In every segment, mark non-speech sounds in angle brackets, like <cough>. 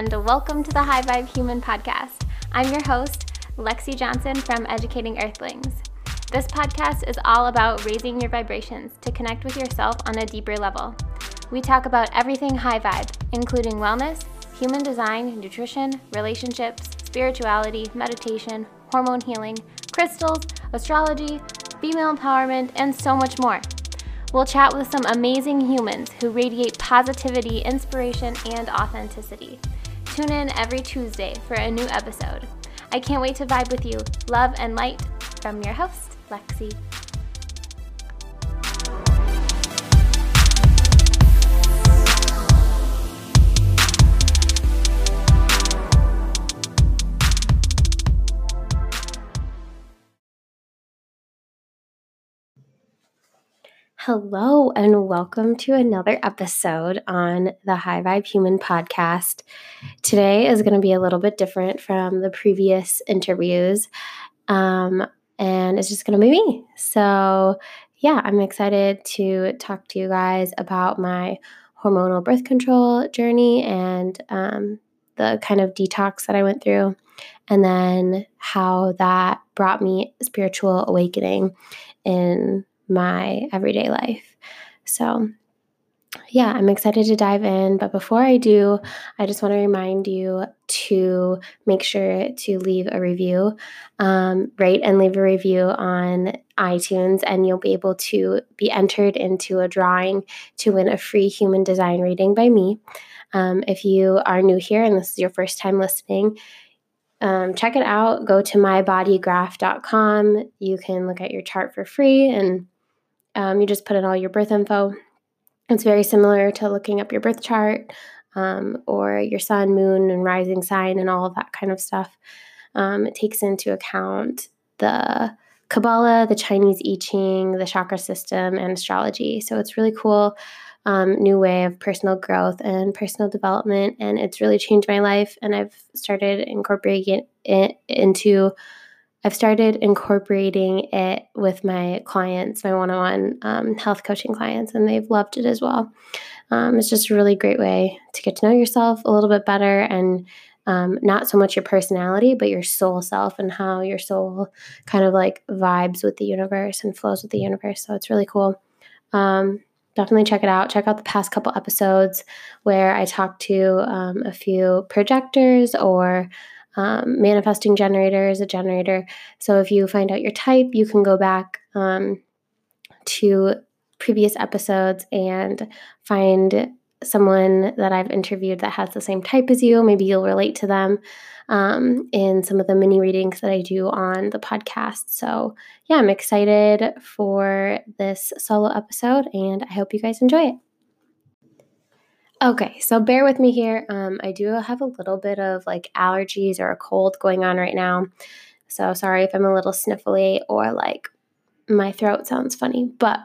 and welcome to the High Vibe Human Podcast. I'm your host, Lexi Johnson from Educating Earthlings. This podcast is all about raising your vibrations to connect with yourself on a deeper level. We talk about everything high vibe, including wellness, human design, nutrition, relationships, spirituality, meditation, hormone healing, crystals, astrology, female empowerment, and so much more. We'll chat with some amazing humans who radiate positivity, inspiration, and authenticity. Tune in every Tuesday for a new episode. I can't wait to vibe with you. Love and light from your host, Lexi. Hello, and welcome to another episode on the High Vibe Human podcast. Today is going to be a little bit different from the previous interviews, um, and it's just going to be me. So, yeah, I'm excited to talk to you guys about my hormonal birth control journey and um, the kind of detox that I went through, and then how that brought me spiritual awakening in my everyday life. So, yeah, I'm excited to dive in. But before I do, I just want to remind you to make sure to leave a review, um, rate and leave a review on iTunes, and you'll be able to be entered into a drawing to win a free human design reading by me. Um, if you are new here and this is your first time listening, um, check it out. Go to mybodygraph.com. You can look at your chart for free and um, you just put in all your birth info. It's very similar to looking up your birth chart um, or your sun, moon, and rising sign and all of that kind of stuff. Um, it takes into account the Kabbalah, the Chinese I Ching, the chakra system, and astrology. So it's really cool. Um, new way of personal growth and personal development, and it's really changed my life. And I've started incorporating it into I've started incorporating it with my clients, my one on one health coaching clients, and they've loved it as well. Um, it's just a really great way to get to know yourself a little bit better and um, not so much your personality, but your soul self and how your soul kind of like vibes with the universe and flows with the universe. So it's really cool. Um, definitely check it out. Check out the past couple episodes where I talked to um, a few projectors or um, manifesting generator is a generator. So if you find out your type, you can go back um, to previous episodes and find someone that I've interviewed that has the same type as you. Maybe you'll relate to them um, in some of the mini readings that I do on the podcast. So, yeah, I'm excited for this solo episode and I hope you guys enjoy it. Okay, so bear with me here. Um, I do have a little bit of like allergies or a cold going on right now. So sorry if I'm a little sniffly or like my throat sounds funny, but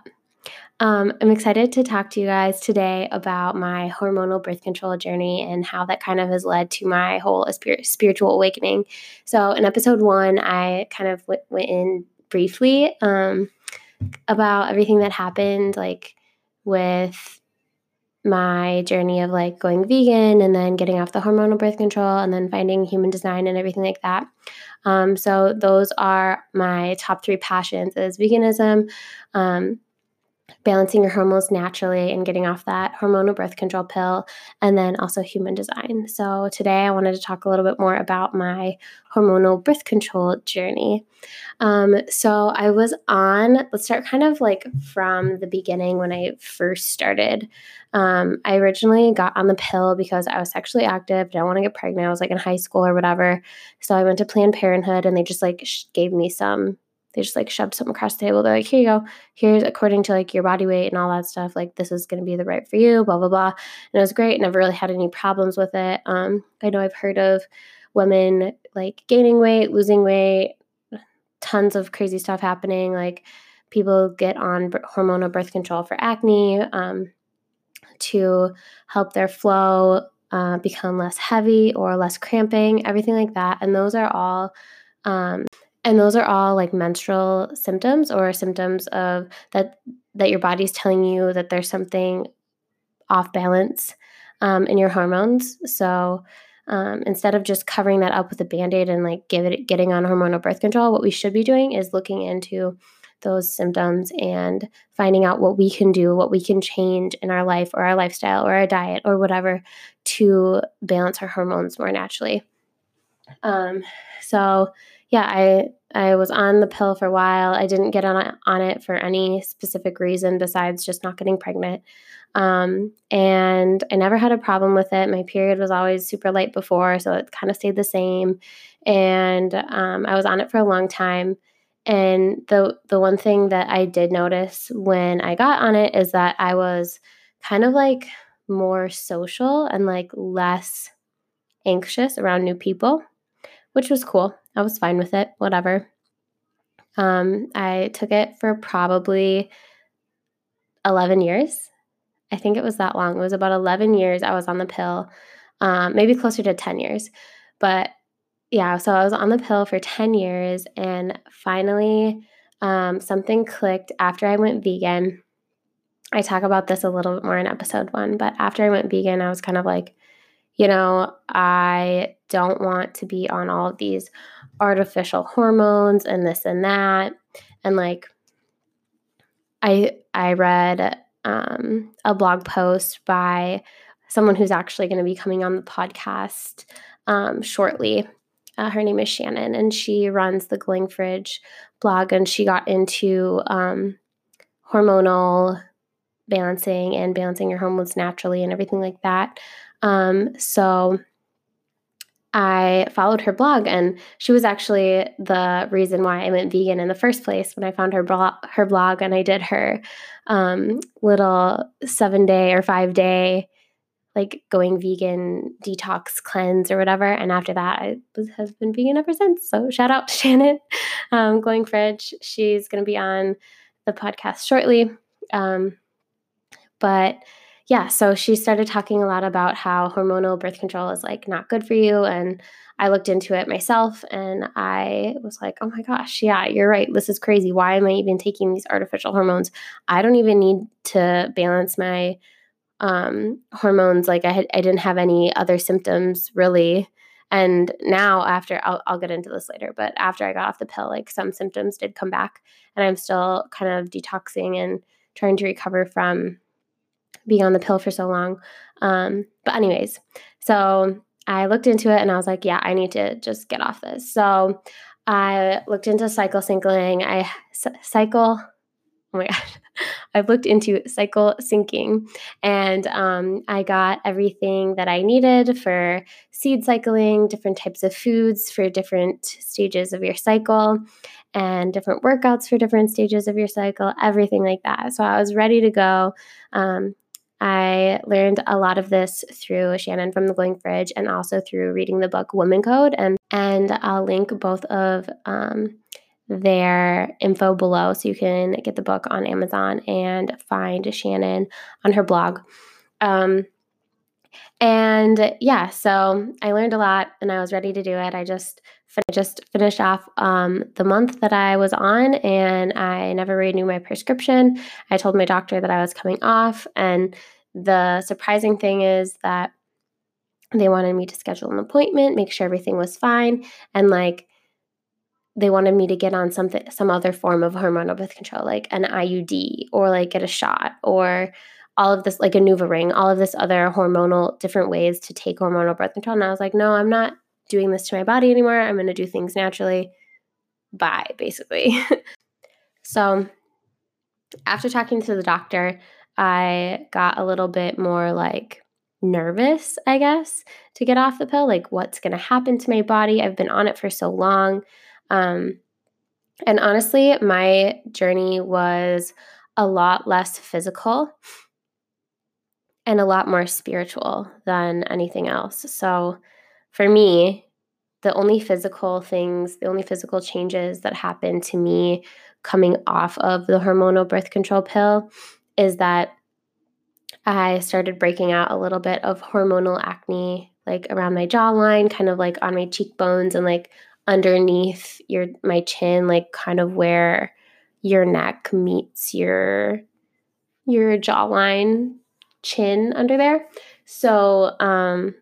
um, I'm excited to talk to you guys today about my hormonal birth control journey and how that kind of has led to my whole spiritual awakening. So, in episode one, I kind of went, went in briefly um, about everything that happened, like with my journey of like going vegan and then getting off the hormonal birth control and then finding human design and everything like that. Um, so those are my top three passions: is veganism, um, balancing your hormones naturally and getting off that hormonal birth control pill, and then also human design. So, today I wanted to talk a little bit more about my hormonal birth control journey. Um, so, I was on, let's start kind of like from the beginning when I first started. Um, I originally got on the pill because I was sexually active, didn't want to get pregnant. I was like in high school or whatever. So, I went to Planned Parenthood and they just like gave me some they just like shoved something across the table. They're like, here you go. Here's according to like your body weight and all that stuff. Like this is going to be the right for you. Blah blah blah. And it was great. Never really had any problems with it. Um, I know I've heard of women like gaining weight, losing weight, tons of crazy stuff happening. Like people get on hormonal birth control for acne um, to help their flow uh, become less heavy or less cramping, everything like that. And those are all um, and those are all like menstrual symptoms or symptoms of that that your body's telling you that there's something off balance um, in your hormones. So um, instead of just covering that up with a band-aid and like give it getting on hormonal birth control what we should be doing is looking into those symptoms and finding out what we can do what we can change in our life or our lifestyle or our diet or whatever to balance our hormones more naturally. Um, so yeah i i was on the pill for a while i didn't get on, on it for any specific reason besides just not getting pregnant um, and I never had a problem with it. My period was always super light before, so it kind of stayed the same. And um, I was on it for a long time. And the the one thing that I did notice when I got on it is that I was kind of like more social and like less anxious around new people, which was cool. I was fine with it, whatever. Um, I took it for probably 11 years I think it was that long. It was about 11 years I was on the pill, um, maybe closer to 10 years. But yeah, so I was on the pill for 10 years, and finally, um, something clicked after I went vegan. I talk about this a little bit more in episode one, but after I went vegan, I was kind of like, you know, I don't want to be on all of these artificial hormones and this and that. And like, I I read um, a blog post by someone who's actually going to be coming on the podcast um, shortly. Uh, her name is Shannon, and she runs the Glowing Fridge blog, and she got into um, hormonal balancing and balancing your hormones naturally and everything like that. Um, so I followed her blog, and she was actually the reason why I went vegan in the first place. When I found her blog, her blog, and I did her um, little seven day or five day, like going vegan detox cleanse or whatever. And after that, I was, have been vegan ever since. So shout out to <laughs> Shannon, um, Fridge. She's going to be on the podcast shortly. Um, but yeah, so she started talking a lot about how hormonal birth control is like not good for you. And I looked into it myself and I was like, oh my gosh, yeah, you're right. This is crazy. Why am I even taking these artificial hormones? I don't even need to balance my um, hormones. Like I, had, I didn't have any other symptoms really. And now, after I'll, I'll get into this later, but after I got off the pill, like some symptoms did come back, and I'm still kind of detoxing and trying to recover from being on the pill for so long. Um, but, anyways, so I looked into it and I was like, yeah, I need to just get off this. So I looked into cycle syncing. I cycle, oh my <laughs> gosh, I've looked into cycle syncing and um, I got everything that I needed for seed cycling, different types of foods for different stages of your cycle, and different workouts for different stages of your cycle, everything like that. So I was ready to go. Um, I learned a lot of this through Shannon from the Glowing Fridge and also through reading the book Woman Code. And, and I'll link both of um, their info below so you can get the book on Amazon and find Shannon on her blog. Um, and yeah, so I learned a lot and I was ready to do it. I just I just finished off um, the month that I was on and I never renewed my prescription. I told my doctor that I was coming off. And the surprising thing is that they wanted me to schedule an appointment, make sure everything was fine. And like, they wanted me to get on something, some other form of hormonal birth control, like an IUD or like get a shot or all of this, like a NuvaRing, all of this other hormonal different ways to take hormonal birth control. And I was like, no, I'm not doing this to my body anymore. I'm going to do things naturally. Bye, basically. <laughs> so, after talking to the doctor, I got a little bit more like nervous, I guess, to get off the pill. Like, what's going to happen to my body? I've been on it for so long. Um, and honestly, my journey was a lot less physical and a lot more spiritual than anything else. So, for me, the only physical things, the only physical changes that happened to me coming off of the hormonal birth control pill is that I started breaking out a little bit of hormonal acne, like around my jawline, kind of like on my cheekbones and like underneath your my chin, like kind of where your neck meets your your jawline chin under there. So um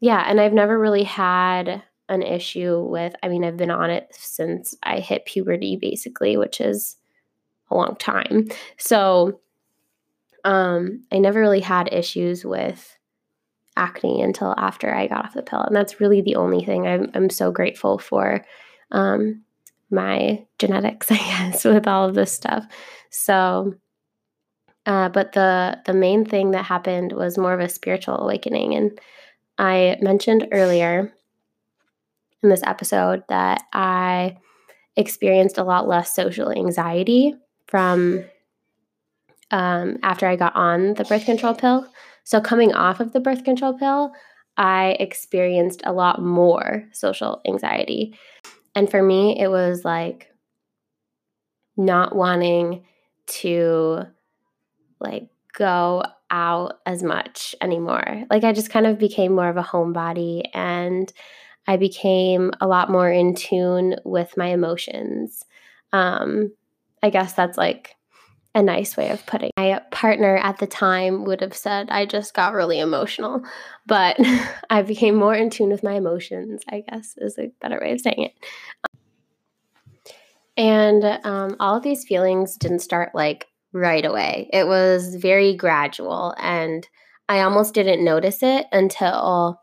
yeah, and I've never really had an issue with, I mean, I've been on it since I hit puberty, basically, which is a long time. So um, I never really had issues with acne until after I got off the pill. And that's really the only thing I'm, I'm so grateful for um, my genetics, <laughs> I guess, with all of this stuff. So, uh, but the the main thing that happened was more of a spiritual awakening, and I mentioned earlier in this episode that I experienced a lot less social anxiety from um, after I got on the birth control pill. So, coming off of the birth control pill, I experienced a lot more social anxiety. And for me, it was like not wanting to like go out as much anymore. Like I just kind of became more of a homebody and I became a lot more in tune with my emotions. Um, I guess that's like a nice way of putting. It. My partner at the time would have said I just got really emotional, but <laughs> I became more in tune with my emotions. I guess is a better way of saying it. And um, all of these feelings didn't start like right away. It was very gradual, and I almost didn't notice it until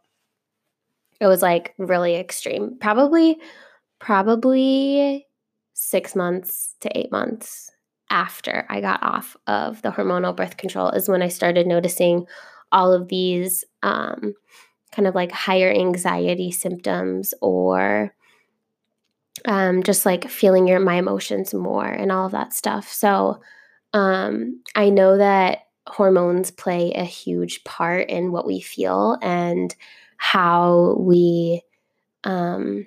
it was like really extreme. Probably, probably six months to eight months after I got off of the hormonal birth control is when I started noticing all of these um, kind of like higher anxiety symptoms or um, just like feeling your my emotions more and all of that stuff. So um, I know that hormones play a huge part in what we feel and how we um,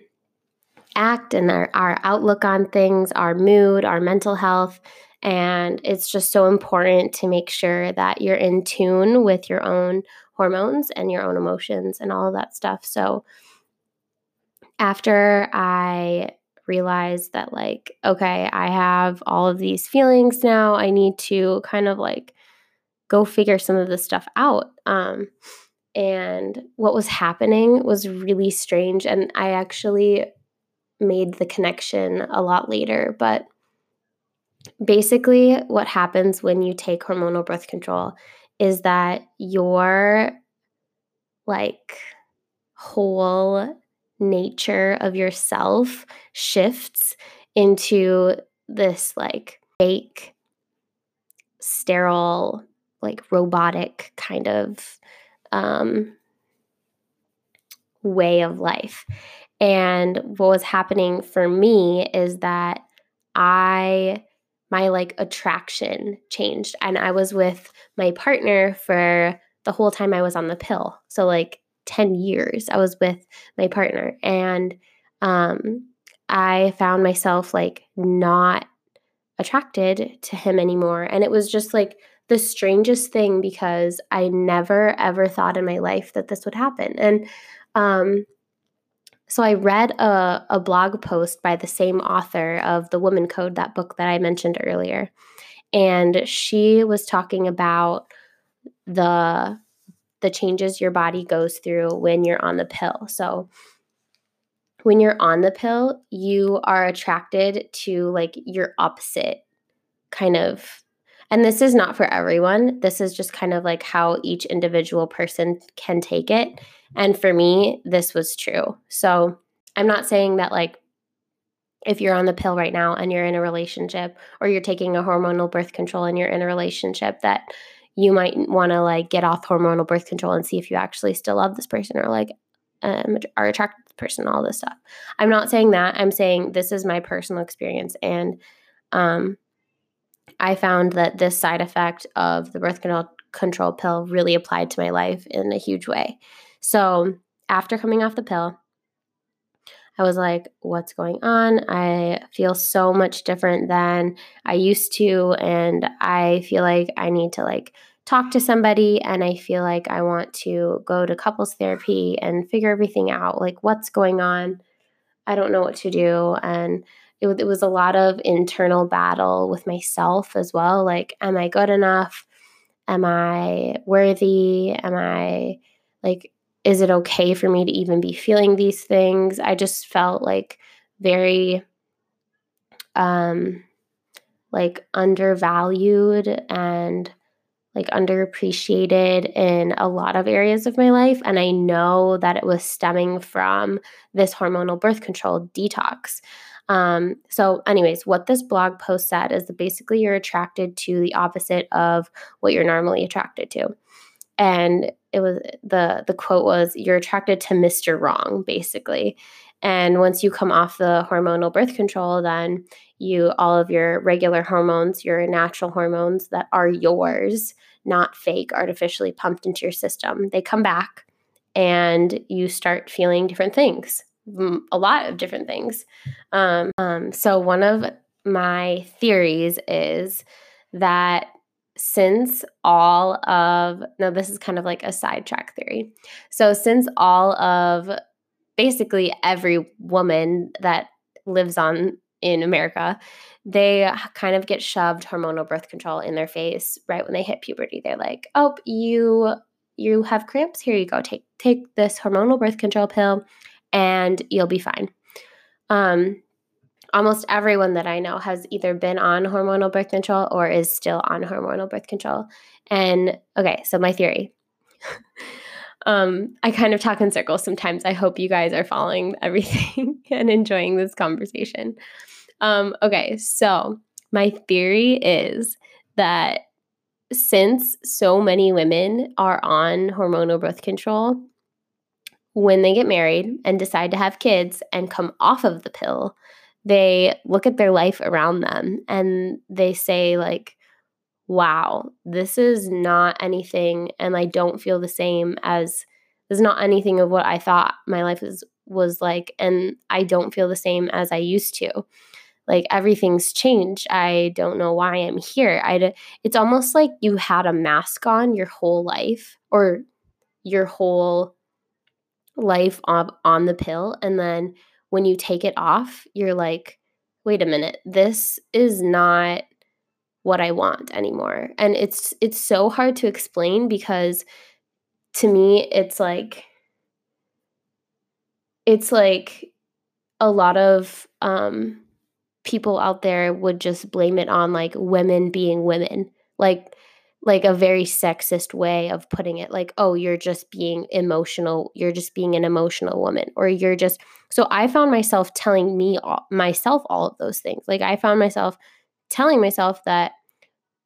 act and our, our outlook on things, our mood, our mental health. And it's just so important to make sure that you're in tune with your own hormones and your own emotions and all of that stuff. So, after I realized that, like, okay, I have all of these feelings now, I need to kind of like go figure some of this stuff out. Um, and what was happening was really strange. And I actually made the connection a lot later. But basically, what happens when you take hormonal birth control is that your like whole nature of yourself shifts into this like fake, sterile, like robotic kind of um, way of life. And what was happening for me is that I, my like attraction changed. And I was with my partner for the whole time I was on the pill. So, like 10 years, I was with my partner. And um, I found myself like not attracted to him anymore. And it was just like, the strangest thing because I never ever thought in my life that this would happen. And um, so I read a, a blog post by the same author of The Woman Code, that book that I mentioned earlier. And she was talking about the the changes your body goes through when you're on the pill. So when you're on the pill, you are attracted to like your opposite kind of and this is not for everyone. This is just kind of like how each individual person can take it. And for me, this was true. So I'm not saying that, like, if you're on the pill right now and you're in a relationship or you're taking a hormonal birth control and you're in a relationship, that you might want to like get off hormonal birth control and see if you actually still love this person or like um, are attracted to this person, all this stuff. I'm not saying that. I'm saying this is my personal experience. And um, I found that this side effect of the birth control pill really applied to my life in a huge way. So, after coming off the pill, I was like, what's going on? I feel so much different than I used to and I feel like I need to like talk to somebody and I feel like I want to go to couples therapy and figure everything out, like what's going on. I don't know what to do and it, it was a lot of internal battle with myself as well. Like, am I good enough? Am I worthy? Am I like, is it okay for me to even be feeling these things? I just felt like very um like undervalued and like underappreciated in a lot of areas of my life and I know that it was stemming from this hormonal birth control detox. Um, so, anyways, what this blog post said is that basically you're attracted to the opposite of what you're normally attracted to and it was the the quote was you're attracted to Mr. Wrong basically. And once you come off the hormonal birth control, then you all of your regular hormones, your natural hormones that are yours, not fake, artificially pumped into your system, they come back and you start feeling different things, a lot of different things. Um, um, so, one of my theories is that since all of now this is kind of like a sidetrack theory. So since all of basically every woman that lives on in America, they kind of get shoved hormonal birth control in their face right when they hit puberty. They're like, "Oh, you you have cramps. Here you go. Take take this hormonal birth control pill and you'll be fine." Um almost everyone that I know has either been on hormonal birth control or is still on hormonal birth control. And okay, so my theory. <laughs> um, I kind of talk in circles sometimes. I hope you guys are following <laughs> everything and enjoying this conversation. Um, okay, so my theory is that since so many women are on hormonal birth control, when they get married and decide to have kids and come off of the pill, they look at their life around them and they say like wow this is not anything and i don't feel the same as this is not anything of what i thought my life was was like and i don't feel the same as i used to. Like everything's changed. I don't know why i'm here. I it's almost like you had a mask on your whole life or your whole life on, on the pill and then when you take it off, you're like, wait a minute, this is not what I want anymore. And it's it's so hard to explain because to me it's like it's like a lot of um people out there would just blame it on like women being women. Like like a very sexist way of putting it like oh you're just being emotional you're just being an emotional woman or you're just so i found myself telling me all, myself all of those things. Like i found myself telling myself that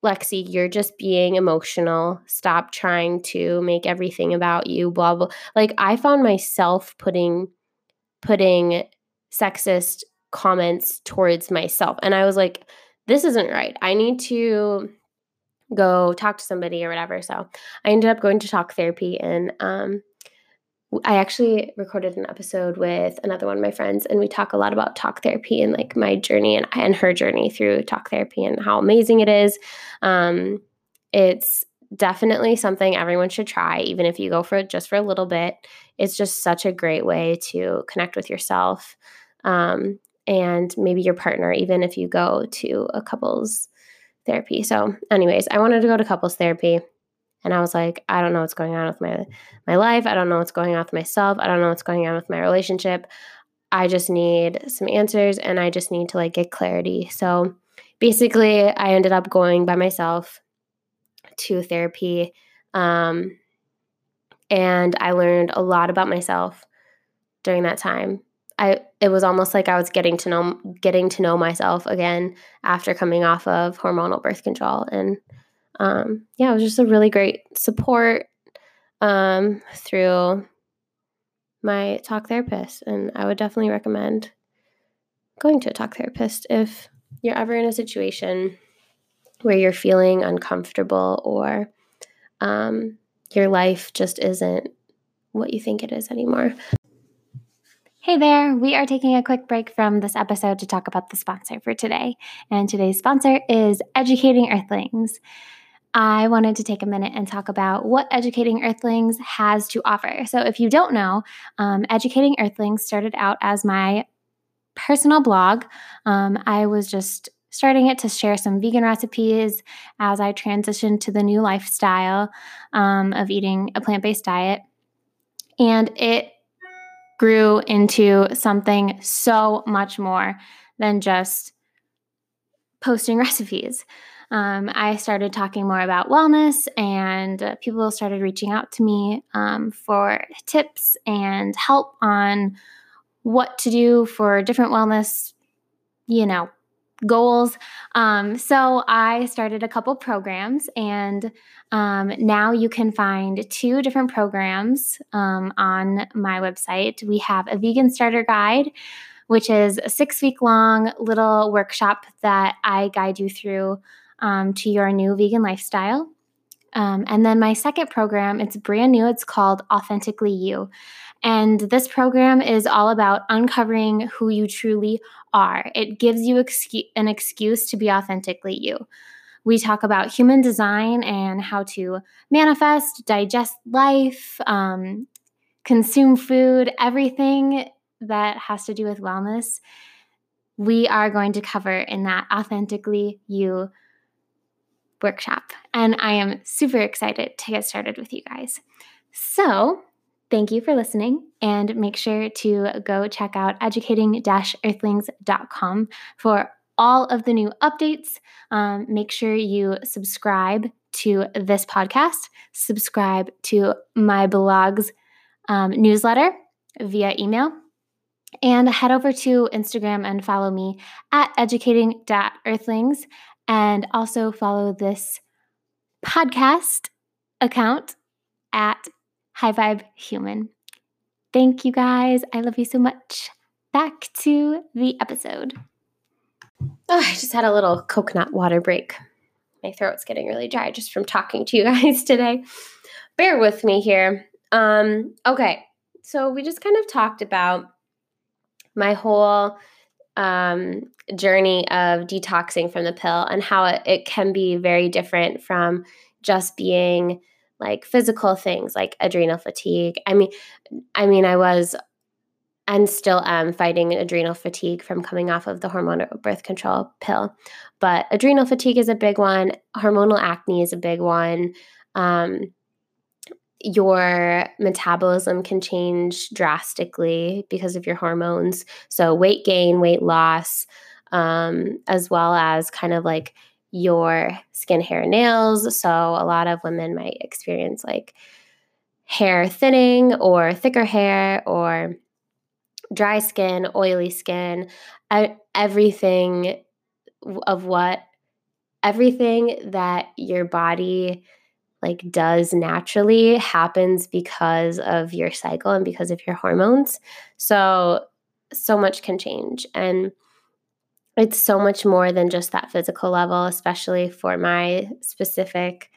lexi you're just being emotional. Stop trying to make everything about you blah blah. Like i found myself putting putting sexist comments towards myself and i was like this isn't right. I need to go talk to somebody or whatever. So I ended up going to talk therapy and um, I actually recorded an episode with another one of my friends, and we talk a lot about talk therapy and like my journey and, and her journey through talk therapy and how amazing it is. Um, it's definitely something everyone should try, even if you go for it just for a little bit. It's just such a great way to connect with yourself um, and maybe your partner, even if you go to a couples therapy. So, anyways, I wanted to go to couples therapy. And I was like, I don't know what's going on with my my life. I don't know what's going on with myself. I don't know what's going on with my relationship. I just need some answers and I just need to like get clarity. So basically, I ended up going by myself to therapy. Um, and I learned a lot about myself during that time. I it was almost like I was getting to know getting to know myself again after coming off of hormonal birth control, and um, yeah, it was just a really great support um, through my talk therapist, and I would definitely recommend going to a talk therapist if you're ever in a situation where you're feeling uncomfortable or um, your life just isn't what you think it is anymore. Hey there, we are taking a quick break from this episode to talk about the sponsor for today. And today's sponsor is Educating Earthlings. I wanted to take a minute and talk about what Educating Earthlings has to offer. So, if you don't know, um, Educating Earthlings started out as my personal blog. Um, I was just starting it to share some vegan recipes as I transitioned to the new lifestyle um, of eating a plant based diet. And it grew into something so much more than just posting <laughs> recipes. Um, I started talking more about wellness, and uh, people started reaching out to me um, for tips and help on what to do for different wellness, you know, goals. Um, so I started a couple programs, and um, now you can find two different programs um, on my website. We have a vegan starter guide, which is a six week long little workshop that I guide you through um, to your new vegan lifestyle. Um, and then my second program, it's brand new. It's called Authentically You. And this program is all about uncovering who you truly are. It gives you excu- an excuse to be authentically you. We talk about human design and how to manifest, digest life, um, consume food, everything that has to do with wellness. We are going to cover in that Authentically You workshop. And I am super excited to get started with you guys. So, thank you for listening and make sure to go check out educating earthlings.com for all of the new updates. Um, make sure you subscribe to this podcast, subscribe to my blog's um, newsletter via email, and head over to Instagram and follow me at educating.earthlings and also follow this podcast account at High Vibe Human. Thank you guys. I love you so much. Back to the episode. Oh, I just had a little coconut water break. My throat's getting really dry just from talking to you <laughs> guys today. Bear with me here. Um, okay, so we just kind of talked about my whole um, journey of detoxing from the pill and how it, it can be very different from just being like physical things like adrenal fatigue. I mean, I mean, I was and still am fighting adrenal fatigue from coming off of the hormonal birth control pill. But adrenal fatigue is a big one. Hormonal acne is a big one. Um, your metabolism can change drastically because of your hormones. So, weight gain, weight loss, um, as well as kind of like your skin, hair, nails. So, a lot of women might experience like hair thinning or thicker hair or dry skin, oily skin, everything of what everything that your body like does naturally happens because of your cycle and because of your hormones. So so much can change and it's so much more than just that physical level, especially for my specific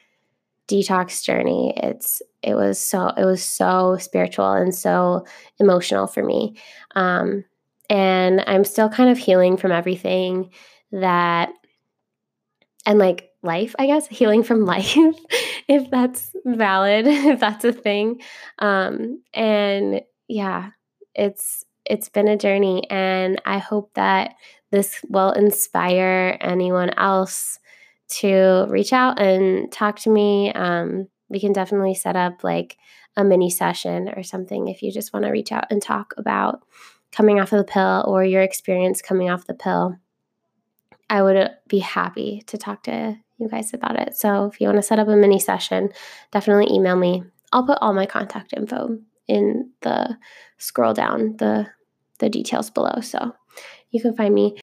detox journey. It's it was so it was so spiritual and so emotional for me. Um, and I'm still kind of healing from everything that and like life, I guess, healing from <laughs> life, if that's valid, <laughs> if that's a thing. Um, and yeah, it's it's been a journey and I hope that this will inspire anyone else to reach out and talk to me. Um, we can definitely set up like a mini session or something if you just want to reach out and talk about coming off of the pill or your experience coming off the pill. I would be happy to talk to you guys about it. So if you want to set up a mini session, definitely email me. I'll put all my contact info in the scroll down the the details below so you can find me.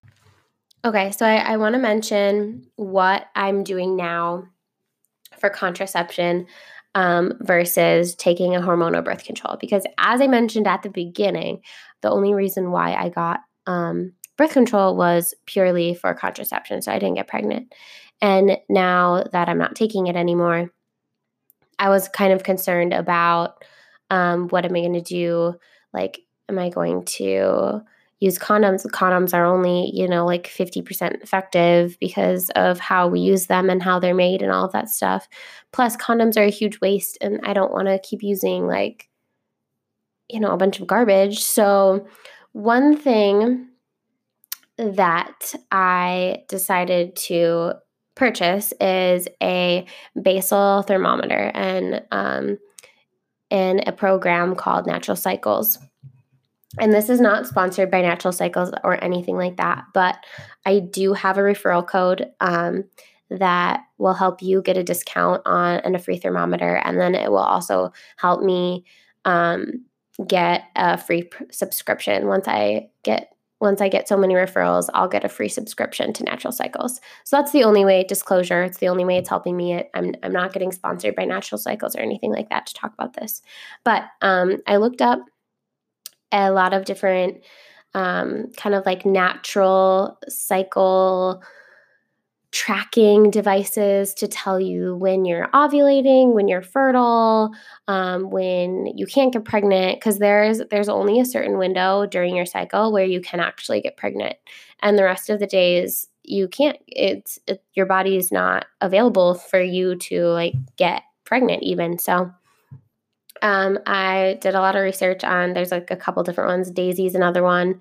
Okay, so I, I want to mention what I'm doing now for contraception um, versus taking a hormonal birth control because as I mentioned at the beginning, the only reason why I got um, birth control was purely for contraception, so I didn't get pregnant. And now that I'm not taking it anymore, I was kind of concerned about um, what am I going to do? Like, am I going to use condoms? Condoms are only, you know, like 50% effective because of how we use them and how they're made and all of that stuff. Plus, condoms are a huge waste, and I don't want to keep using like, you know, a bunch of garbage. So, one thing that I decided to purchase is a basal thermometer. And um, in a program called Natural Cycles. And this is not sponsored by Natural Cycles or anything like that, but I do have a referral code um, that will help you get a discount on and a free thermometer. And then it will also help me um, get a free pr- subscription once I get once I get so many referrals, I'll get a free subscription to Natural Cycles. So that's the only way, disclosure, it's the only way it's helping me. It, I'm, I'm not getting sponsored by Natural Cycles or anything like that to talk about this. But um, I looked up a lot of different um, kind of like natural cycle tracking devices to tell you when you're ovulating, when you're fertile, um, when you can't get pregnant, because there's there's only a certain window during your cycle where you can actually get pregnant, and the rest of the days you can't. It's it, your body is not available for you to like get pregnant even. So. Um, I did a lot of research on there's like a couple different ones. Daysy's another one.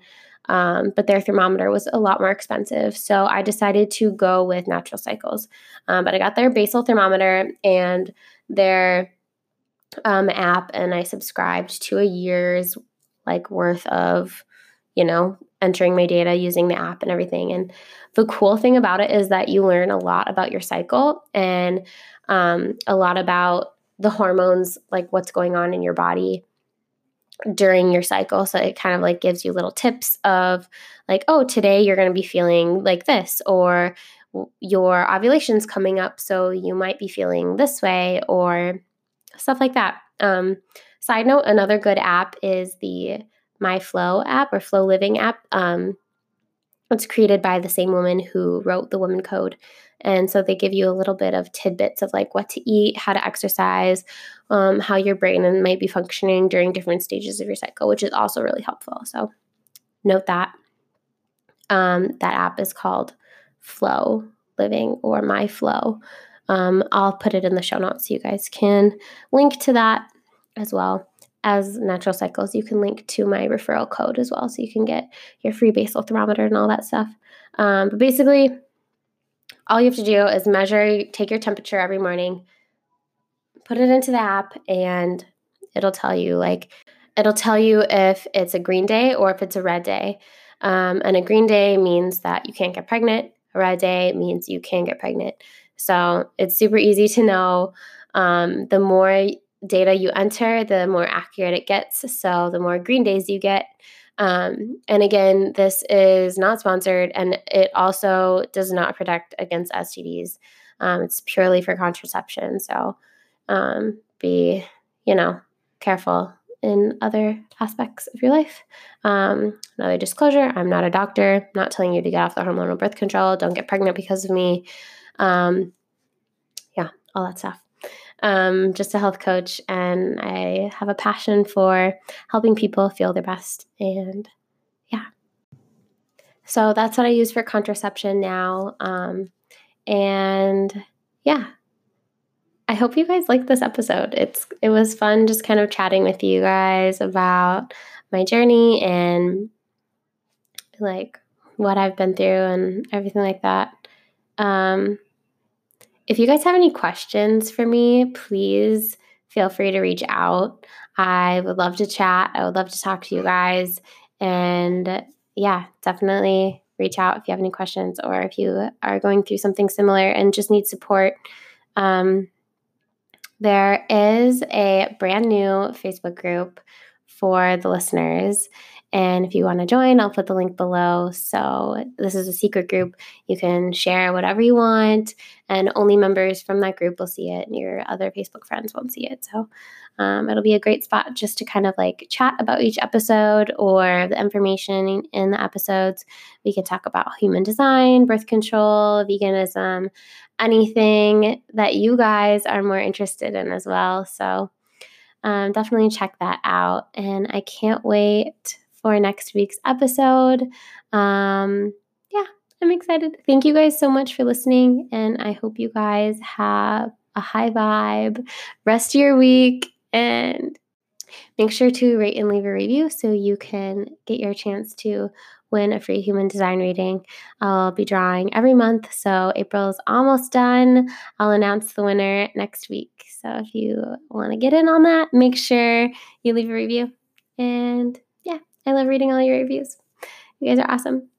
Um, but their thermometer was a lot more expensive. So I decided to go with Natural Cycles. Um, but I got their basal thermometer and their um, app, and I subscribed to a year's like worth of, you know, entering my data using the app and everything. And the cool thing about it is that you learn a lot about your cycle and um, a lot about the hormones, like what's going on in your body during your cycle. So it kind of like gives you little tips of like, oh, today you're going to be feeling like this, or your ovulation's coming up, so you might be feeling this way, or stuff like that. Um, side note, another good app is the My Flow app or Flo Living app. Um, it's created by the same woman who wrote the Woman Code. And so they give you a little bit of tidbits of like what to eat, how to exercise, um, how your brain might be functioning during different stages of your cycle, which is also really helpful. So note that. Um, that app is called Flo Living or My Flow. Um, I'll put it in the show notes so you guys can link to that as well as natural cycles. You can link to my referral code as well so you can get your free basal thermometer and all that stuff. Um, but basically, all you have to do is measure, take your temperature every morning, put it into the app, and it'll tell you like it'll tell you if it's a green day or if it's a red day. Um, and a green day means that you can't get pregnant. A red day means you can get pregnant. So it's super easy to know. Um, the more data you enter, the more accurate it gets. So the more green days you get, um, and again, this is not sponsored and it also does not protect against STDs. Um, it's purely for contraception. So um, be, you know, careful in other aspects of your life. Um, another disclosure I'm not a doctor, I'm not telling you to get off the hormonal birth control, don't get pregnant because of me. Um, yeah, all that stuff um, just a health coach, and I have a passion for helping people feel their best. And yeah. So that's what I use for contraception now. Um, and yeah. I hope you guys liked this episode. It's it was fun just kind of chatting with you guys about my journey and like what I've been through and everything like that. Um, if you guys have any questions for me, please feel free to reach out. I would love to chat. I would love to talk to you guys. And yeah, definitely reach out if you have any questions or if you are going through something similar and just need support. Um, there is a brand new Facebook group for the listeners. And if you want to join, I'll put the link below. So, this is a secret group. You can share whatever you want, and only members from that group will see it, and your other Facebook friends won't see it. So, um, it'll be a great spot just to kind of like chat about each episode or the information in the episodes. We can talk about human design, birth control, veganism, anything that you guys are more interested in as well. So, um, definitely check that out. And I can't wait for next week's episode. Um, yeah, I'm excited. Thank you guys so much for listening. And I hope you guys have a high vibe rest of your week. And make sure to rate and leave a review so you can get your chance to win a free human design reading. I'll be drawing every month, so April's almost done. I'll announce the winner next week. So if you want to get in on that, make sure you leave a review. And yeah, I love reading all your reviews. You guys are awesome.